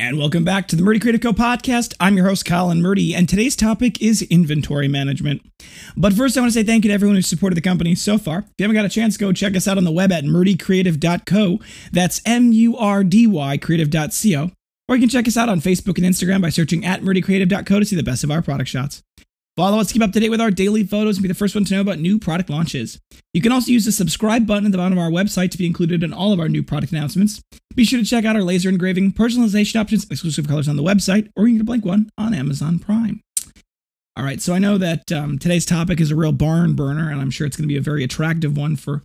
And welcome back to the Murdy Creative Co podcast. I'm your host, Colin Murdy, and today's topic is inventory management. But first, I want to say thank you to everyone who supported the company so far. If you haven't got a chance, go check us out on the web at murdycreative.co. That's M U R D Y creative.co. Or you can check us out on Facebook and Instagram by searching at murdycreative.co to see the best of our product shots. Follow us, to keep up to date with our daily photos, and be the first one to know about new product launches. You can also use the subscribe button at the bottom of our website to be included in all of our new product announcements. Be sure to check out our laser engraving, personalization options, exclusive colors on the website, or you can get a blank one on Amazon Prime. All right, so I know that um, today's topic is a real barn burner, and I'm sure it's going to be a very attractive one for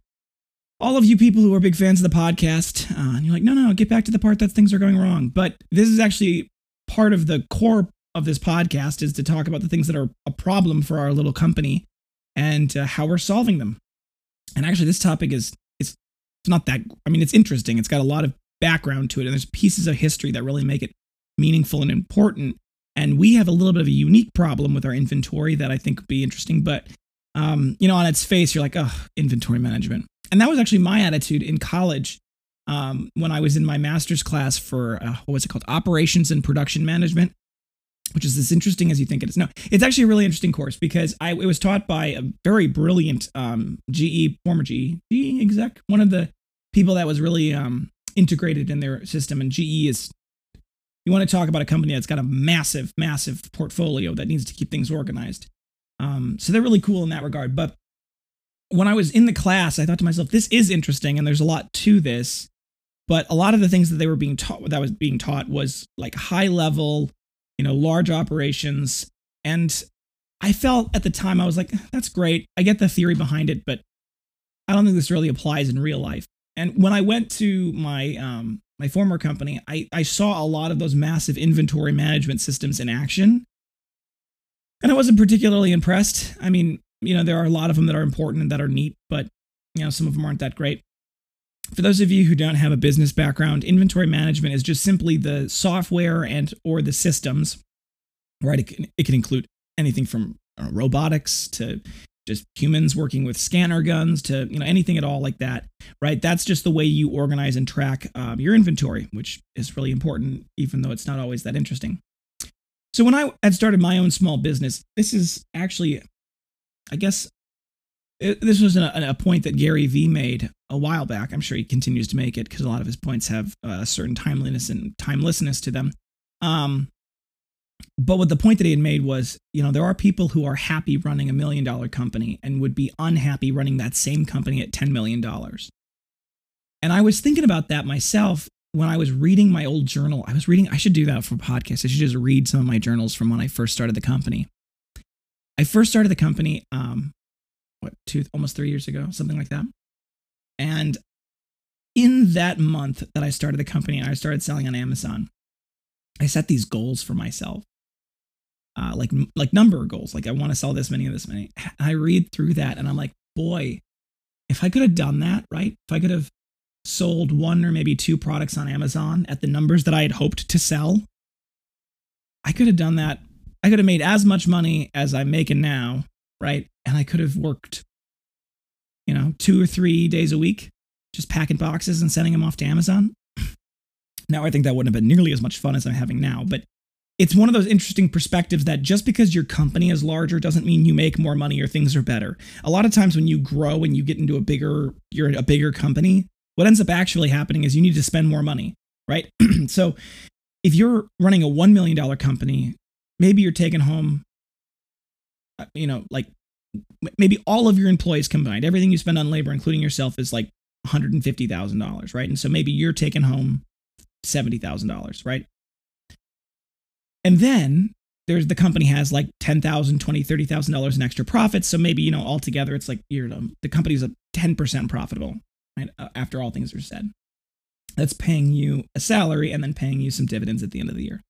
all of you people who are big fans of the podcast. Uh, and you're like, no, no, get back to the part that things are going wrong. But this is actually part of the core of this podcast is to talk about the things that are a problem for our little company and uh, how we're solving them. And actually, this topic is it's it's not that. I mean, it's interesting. It's got a lot of background to it, and there's pieces of history that really make it meaningful and important. And we have a little bit of a unique problem with our inventory that I think would be interesting. But um, you know, on its face, you're like, oh, inventory management. And that was actually my attitude in college um, when I was in my master's class for uh, what was it called, operations and production management which is as interesting as you think it is. No, it's actually a really interesting course because I it was taught by a very brilliant um, GE former GE GE exec, one of the people that was really um, integrated in their system. And GE is you want to talk about a company that's got a massive, massive portfolio that needs to keep things organized. Um, so they're really cool in that regard. But when I was in the class, I thought to myself, this is interesting, and there's a lot to this. But a lot of the things that they were being taught, that was being taught, was like high level you know, large operations. And I felt at the time, I was like, that's great. I get the theory behind it, but I don't think this really applies in real life. And when I went to my um, my former company, I, I saw a lot of those massive inventory management systems in action. And I wasn't particularly impressed. I mean, you know, there are a lot of them that are important and that are neat, but you know, some of them aren't that great. For those of you who don't have a business background, inventory management is just simply the software and or the systems, right? It can, it can include anything from uh, robotics to just humans working with scanner guns to you know anything at all like that right that's just the way you organize and track um, your inventory which is really important even though it's not always that interesting so when i had started my own small business this is actually i guess it, this was a, a, point that Gary Vee made a while back. I'm sure he continues to make it because a lot of his points have uh, a certain timeliness and timelessness to them. Um, but what the point that he had made was, you know, there are people who are happy running a million dollar company and would be unhappy running that same company at $10 million. And I was thinking about that myself when I was reading my old journal. I was reading, I should do that for podcast. I should just read some of my journals from when I first started the company. I first started the company um, what two almost three years ago, something like that. And in that month that I started the company, and I started selling on Amazon. I set these goals for myself, uh, like like number goals. Like I want to sell this many of this many. I read through that and I'm like, boy, if I could have done that, right? If I could have sold one or maybe two products on Amazon at the numbers that I had hoped to sell, I could have done that. I could have made as much money as I'm making now right? And I could have worked, you know, two or three days a week, just packing boxes and sending them off to Amazon. now, I think that wouldn't have been nearly as much fun as I'm having now, but it's one of those interesting perspectives that just because your company is larger doesn't mean you make more money or things are better. A lot of times when you grow and you get into a bigger, you're a bigger company, what ends up actually happening is you need to spend more money, right? so if you're running a $1 million company, maybe you're taking home you know, like maybe all of your employees combined, everything you spend on labor, including yourself, is like $150,000, right? And so maybe you're taking home $70,000, right? And then there's the company has like $10,000, $20,000, $30,000 in extra profits. So maybe, you know, altogether it's like, you're, the company's a 10% profitable, right? Uh, after all things are said. That's paying you a salary and then paying you some dividends at the end of the year,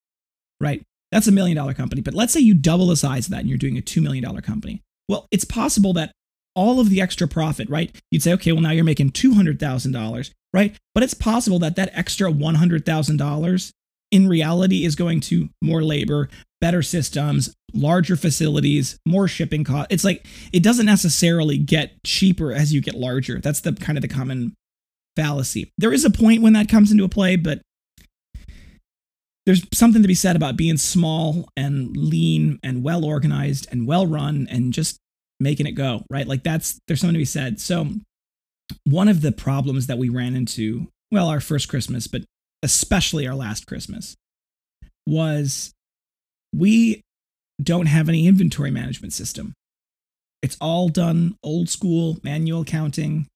right? That's a million dollar company. But let's say you double the size of that and you're doing a $2 million company. Well, it's possible that all of the extra profit, right? You'd say, okay, well, now you're making $200,000, right? But it's possible that that extra $100,000 in reality is going to more labor, better systems, larger facilities, more shipping costs. It's like it doesn't necessarily get cheaper as you get larger. That's the kind of the common fallacy. There is a point when that comes into play, but there's something to be said about being small and lean and well organized and well run and just making it go, right? Like that's there's something to be said. So one of the problems that we ran into, well, our first Christmas, but especially our last Christmas, was we don't have any inventory management system. It's all done old school, manual counting.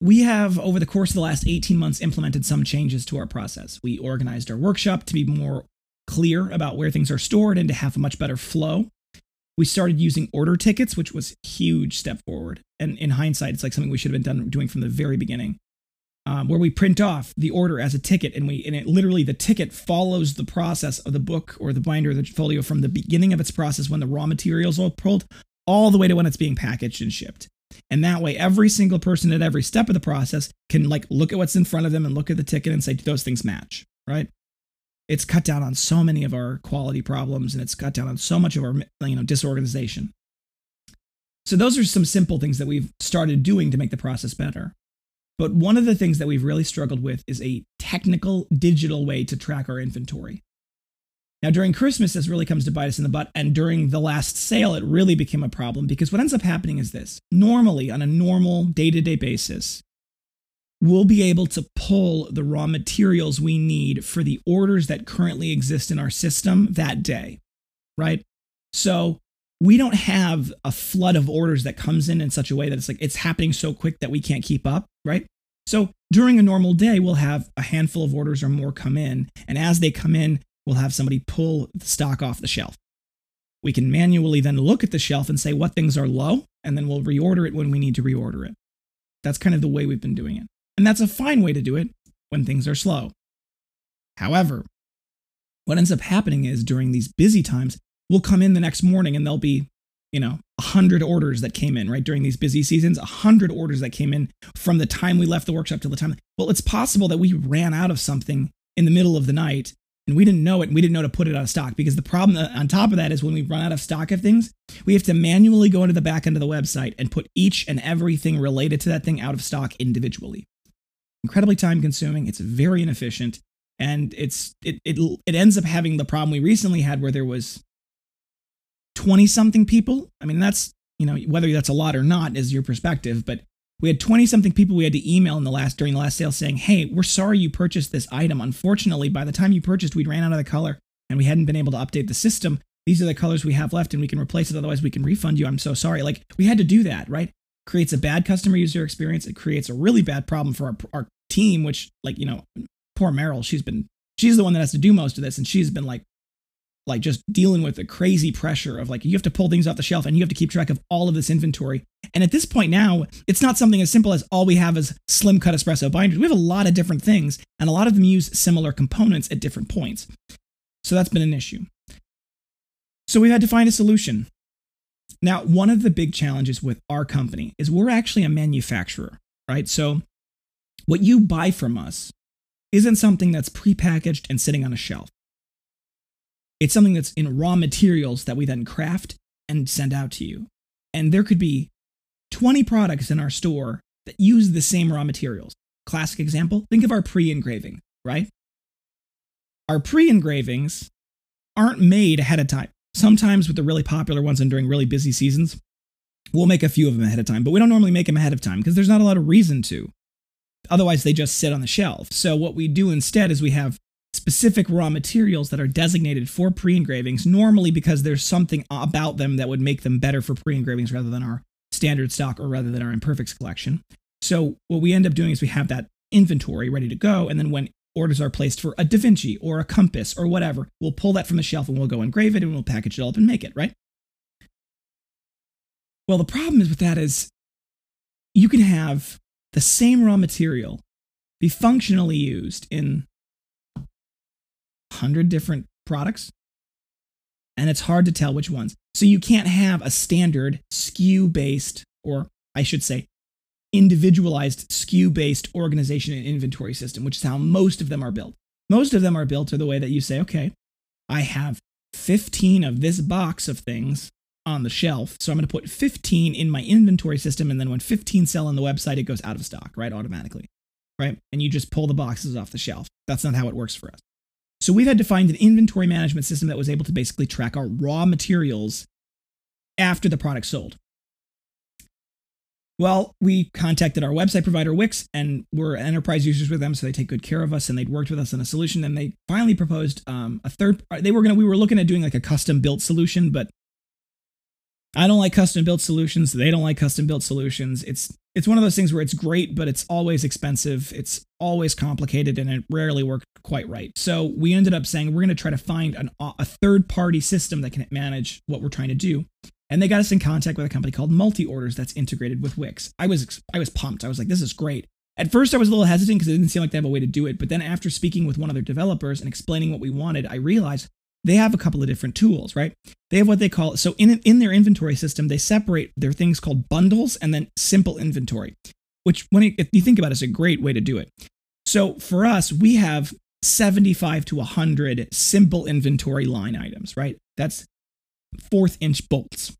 We have, over the course of the last 18 months, implemented some changes to our process. We organized our workshop to be more clear about where things are stored and to have a much better flow. We started using order tickets, which was a huge step forward. And in hindsight, it's like something we should have been done doing from the very beginning. Um, where we print off the order as a ticket and we and it literally the ticket follows the process of the book or the binder or the folio from the beginning of its process when the raw materials are pulled all the way to when it's being packaged and shipped and that way every single person at every step of the process can like look at what's in front of them and look at the ticket and say do those things match? Right? It's cut down on so many of our quality problems and it's cut down on so much of our you know disorganization. So those are some simple things that we've started doing to make the process better. But one of the things that we've really struggled with is a technical digital way to track our inventory now during christmas this really comes to bite us in the butt and during the last sale it really became a problem because what ends up happening is this normally on a normal day-to-day basis we'll be able to pull the raw materials we need for the orders that currently exist in our system that day, right? So we don't have a flood of orders that comes in in such a way that it's like it's happening so quick that we can't keep up, right? So during a normal day, we'll have a handful of orders or more come in. And as they come in, we'll have somebody pull the stock off the shelf. We can manually then look at the shelf and say what things are low, and then we'll reorder it when we need to reorder it. That's kind of the way we've been doing it. And that's a fine way to do it when things are slow. However, what ends up happening is during these busy times, we'll come in the next morning and there'll be, you know, 100 orders that came in, right? During these busy seasons, 100 orders that came in from the time we left the workshop till the time. Well, it's possible that we ran out of something in the middle of the night and we didn't know it and we didn't know to put it out of stock because the problem uh, on top of that is when we run out of stock of things we have to manually go into the back end of the website and put each and everything related to that thing out of stock individually incredibly time consuming. It's very inefficient, and it's it it it ends up having the problem we recently had where there was twenty something people. I mean, that's you know whether that's a lot or not is your perspective, but we had 20 something people we had to email in the last during the last sale saying hey we're sorry you purchased this item. Unfortunately by the time you purchased we'd ran out of the color and we hadn't been able to update the system. These are the colors we have left and we can replace it otherwise we can refund you. I'm so sorry. Like we had to do that right? Creates a bad customer user experience. It creates a really bad problem for our, our team, which like, you know, poor Meryl, she's been she's the one that has to do most of this, and she's been like like just dealing with the crazy pressure of like you have to pull things off the shelf and you have to keep track of all of this inventory. And at this point now, it's not something as simple as all we have is slim cut espresso binders. We have a lot of different things, and a lot of them use similar components at different points. So that's been an issue. So we've had to find a solution. Now, one of the big challenges with our company is we're actually a manufacturer, right? So what you buy from us isn't something that's prepackaged and sitting on a shelf. It's something that's in raw materials that we then craft and send out to you. And there could be 20 products in our store that use the same raw materials. Classic example think of our pre engraving, right? Our pre engravings aren't made ahead of time. Sometimes with the really popular ones and during really busy seasons, we'll make a few of them ahead of time, but we don't normally make them ahead of time because there's not a lot of reason to. Otherwise, they just sit on the shelf. So, what we do instead is we have specific raw materials that are designated for pre engravings, normally because there's something about them that would make them better for pre engravings rather than our standard stock or rather than our imperfects collection. So, what we end up doing is we have that inventory ready to go. And then when orders are placed for a Da Vinci or a compass or whatever, we'll pull that from the shelf and we'll go engrave it and we'll package it all up and make it, right? Well, the problem is with that is you can have the same raw material be functionally used in 100 different products and it's hard to tell which ones. So you can't have a standard SKU based, or I should say, individualized SKU based organization and inventory system, which is how most of them are built. Most of them are built to the way that you say, okay, I have 15 of this box of things on the shelf. So I'm going to put 15 in my inventory system. And then when 15 sell on the website, it goes out of stock, right? Automatically, right? And you just pull the boxes off the shelf. That's not how it works for us. So we've had to find an inventory management system that was able to basically track our raw materials after the product sold. Well, we contacted our website provider Wix, and we're enterprise users with them, so they take good care of us, and they'd worked with us on a solution. And they finally proposed um, a third. They were gonna. We were looking at doing like a custom built solution, but I don't like custom built solutions. They don't like custom built solutions. It's it's one of those things where it's great, but it's always expensive. It's always complicated, and it rarely worked quite right. So we ended up saying we're going to try to find an, a third party system that can manage what we're trying to do. And they got us in contact with a company called Multi Orders that's integrated with Wix. I was I was pumped. I was like, this is great. At first, I was a little hesitant because it didn't seem like they have a way to do it. But then, after speaking with one of their developers and explaining what we wanted, I realized they have a couple of different tools, right? They have what they call so in in their inventory system, they separate their things called bundles and then simple inventory, which when if you think about it, is a great way to do it. So for us, we have 75 to 100 simple inventory line items, right? That's fourth inch bolts,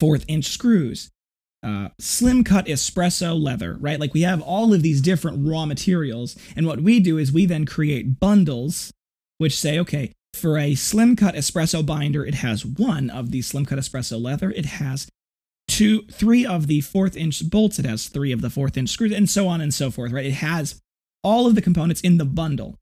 fourth inch screws, uh, slim cut espresso leather, right? Like we have all of these different raw materials. And what we do is we then create bundles which say, okay, for a slim cut espresso binder, it has one of the slim cut espresso leather. It has two, three of the fourth inch bolts. It has three of the fourth inch screws, and so on and so forth, right? It has all of the components in the bundle.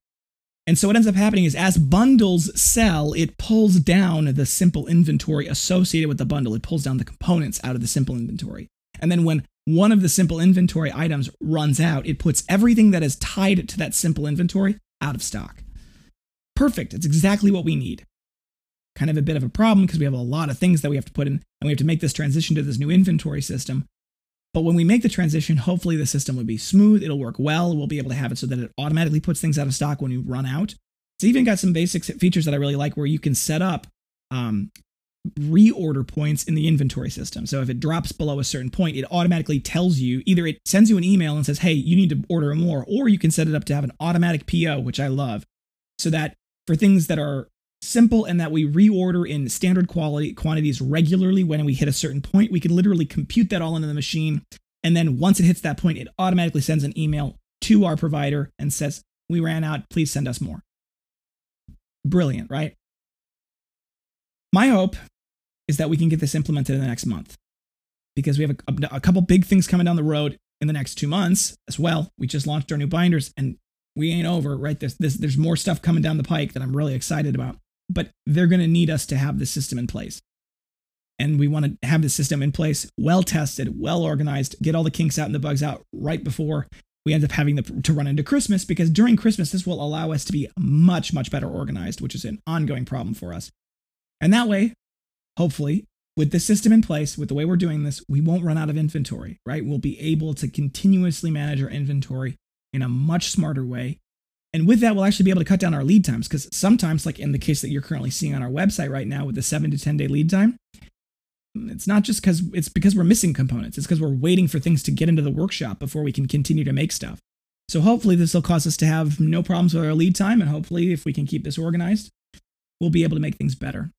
And so what ends up happening is as bundles sell, it pulls down the simple inventory associated with the bundle. It pulls down the components out of the simple inventory. And then when one of the simple inventory items runs out, it puts everything that is tied to that simple inventory out of stock. Perfect. It's exactly what we need. Kind of a bit of a problem because we have a lot of things that we have to put in and we have to make this transition to this new inventory system. But when we make the transition, hopefully the system will be smooth, it'll work well, we'll be able to have it so that it automatically puts things out of stock when we run out. It's even got some basic features that I really like where you can set up um, reorder points in the inventory system. So if it drops below a certain point, it automatically tells you either it sends you an email and says, hey, you need to order more, or you can set it up to have an automatic PO, which I love, so that for things that are simple and that we reorder in standard quality quantities regularly when we hit a certain point. We can literally compute that all into the machine and then once it hits that point it automatically sends an email to our provider and says we ran out. Please send us more. Brilliant right? My hope is that we can get this implemented in the next month because we have a, a, couple big things coming down the road in the next two months as well. We just launched our new binders and we ain't over, right? This, there's more stuff coming down the pike that I'm really excited about. But they're going to need us to have the system in place. And we want to have the system in place, well tested, well organized, get all the kinks out and the bugs out right before we end up having the, to run into Christmas, because during Christmas, this will allow us to be much, much better organized, which is an ongoing problem for us. And that way, hopefully, with the system in place, with the way we're doing this, we won't run out of inventory, right? We'll be able to continuously manage our inventory in a much smarter way. And with that, we'll actually be able to cut down our lead times because sometimes, like in the case that you're currently seeing on our website right now with the seven to 10 day lead time, it's not just because it's because we're missing components. It's because we're waiting for things to get into the workshop before we can continue to make stuff. So hopefully this will cause us to have no problems with our lead time. And hopefully if we can keep this organized, we'll be able to make things better.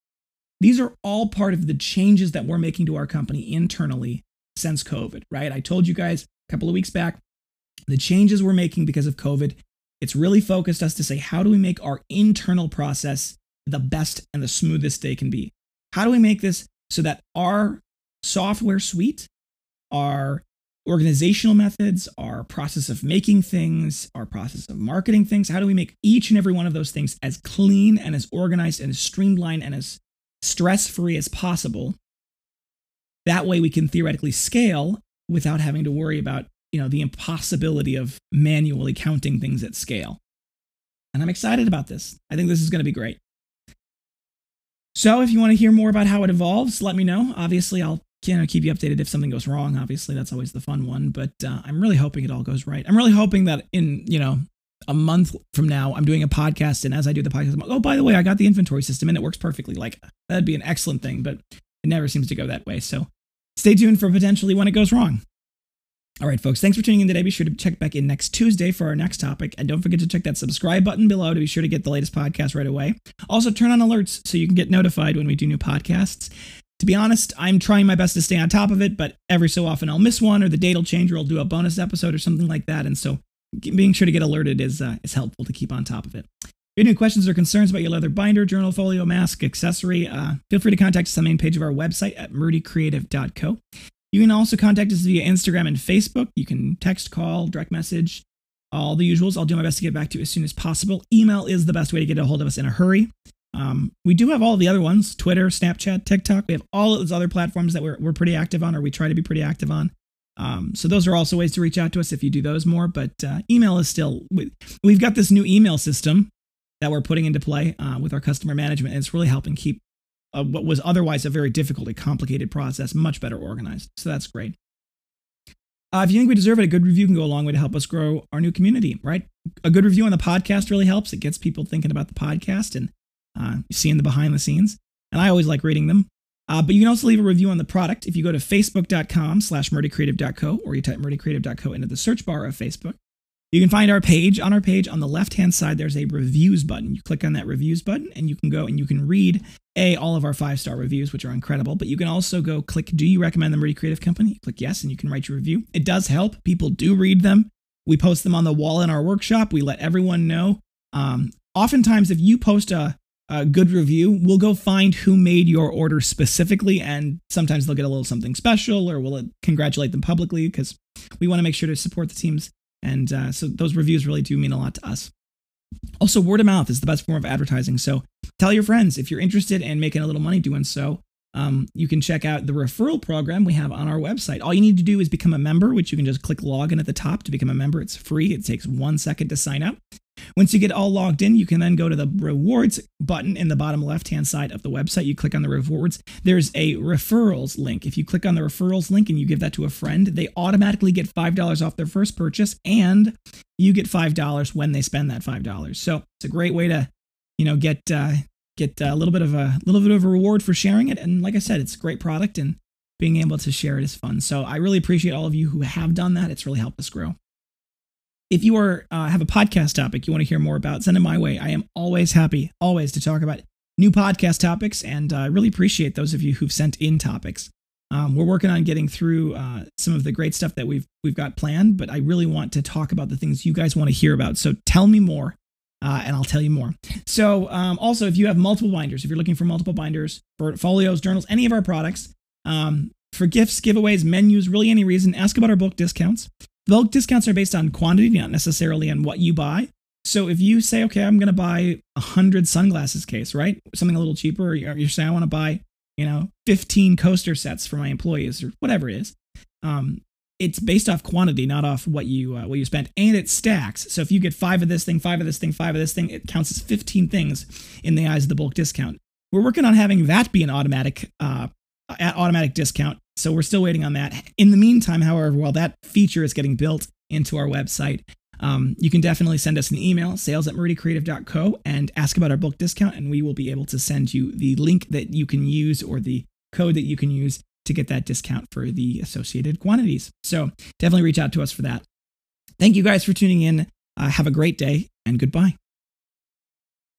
These are all part of the changes that we're making to our company internally since COVID, right? I told you guys a couple of weeks back the changes we're making because of COVID, it's really focused us to say, how do we make our internal process the best and the smoothest they can be? How do we make this so that our software suite, our organizational methods, our process of making things, our process of marketing things, how do we make each and every one of those things as clean and as organized and as streamlined and as stress free as possible? That way we can theoretically scale without having to worry about you know, the impossibility of manually counting things at scale. And I'm excited about this. I think this is going to be great. So if you want to hear more about how it evolves, let me know. Obviously, I'll you know keep you updated if something goes wrong. Obviously, that's always the fun one. But uh, I'm really hoping it all goes right. I'm really hoping that in you know a month from now, I'm doing a podcast, and as I do the podcast, like, oh, by the way, I got the inventory system, and it works perfectly. Like that'd be an excellent thing, but it never seems to go that way. So stay tuned for potentially when it goes wrong. All right, folks, thanks for tuning in today. Be sure to check back in next Tuesday for our next topic. And don't forget to check that subscribe button below to be sure to get the latest podcast right away. Also, turn on alerts so you can get notified when we do new podcasts. To be honest, I'm trying my best to stay on top of it, but every so often I'll miss one or the date will change or I'll do a bonus episode or something like that. And so being sure to get alerted is, uh, is helpful to keep on top of it. If you have any questions or concerns about your leather binder, journal folio, mask, accessory, uh, feel free to contact us on the main page of our website at murdycreative.co. You can also contact us via Instagram and Facebook. You can text, call, direct message, all the usuals. I'll do my best to get back to you as soon as possible. Email is the best way to get a hold of us in a hurry. Um, we do have all the other ones Twitter, Snapchat, TikTok. We have all of those other platforms that we're, we're pretty active on, or we try to be pretty active on. Um, so those are also ways to reach out to us if you do those more. But uh, email is still, we've got this new email system that we're putting into play uh, with our customer management. And it's really helping keep uh, what was otherwise a very difficult and complicated process much better organized. So that's great. Uh, if you think we deserve it, a good review can go a long way to help us grow our new community, right? A good review on the podcast really helps. It gets people thinking about the podcast and uh, seeing the behind the scenes. And I always like reading them. Uh, but you can also leave a review on the product if you go to facebook.com slash murdycreative.co or you type murdycreative.co into the search bar of Facebook. You can find our page. On our page, on the left hand side, there's a reviews button. You click on that reviews button and you can go and you can read A, all of our five star reviews, which are incredible. But you can also go click, Do you recommend the Murdy Creative Company? Click yes, and you can write your review. It does help. People do read them. We post them on the wall in our workshop. We let everyone know. Um, oftentimes, if you post a, a good review, we'll go find who made your order specifically, and sometimes they'll get a little something special, or we'll congratulate them publicly because we want to make sure to support the teams and uh, so those reviews really do mean a lot to us. Also, word of mouth is the best form of advertising. So tell your friends if you're interested in making a little money doing so. Um, you can check out the referral program we have on our website. All you need to do is become a member, which you can just click login at the top to become a member. It's free. It takes one second to sign up. Once you get all logged in, you can then go to the rewards button in the bottom left hand side of the website. You click on the rewards. There's a referrals link. If you click on the referrals link and you give that to a friend, they automatically get $5 off their first purchase and you get $5 when they spend that $5. So it's a great way to, you know, get, uh, get a little bit of a little bit of a reward for sharing it. And like I said, it's a great product and being able to share it is fun. So I really appreciate all of you who have done that. It's really helped us grow if you are uh, have a podcast topic you want to hear more about, send it my way. I am always happy, always to talk about new podcast topics, and I uh, really appreciate those of you who've sent in topics. Um, we're working on getting through uh, some of the great stuff that we've we've got planned, but I really want to talk about the things you guys want to hear about. So tell me more, uh, and I'll tell you more. So um, also, if you have multiple binders, if you're looking for multiple binders, portfolios, journals, any of our products, um, for gifts, giveaways, menus, really any reason, ask about our book discounts. Bulk discounts are based on quantity, not necessarily on what you buy. So if you say, okay, I'm going to buy a hundred sunglasses case, right? Something a little cheaper, or you're saying I want to buy, you know, 15 coaster sets for my employees or whatever it is. Um, it's based off quantity, not off what you uh, what you spent, and it stacks. So if you get five of this thing, five of this thing, five of this thing, it counts as 15 things in the eyes of the bulk discount. We're working on having that be an automatic uh, automatic discount so we're still waiting on that. In the meantime, however, while that feature is getting built into our website, um, you can definitely send us an email, sales at murdycreative.co, and ask about our book discount, and we will be able to send you the link that you can use or the code that you can use to get that discount for the associated quantities. So definitely reach out to us for that. Thank you guys for tuning in. Uh, have a great day, and goodbye.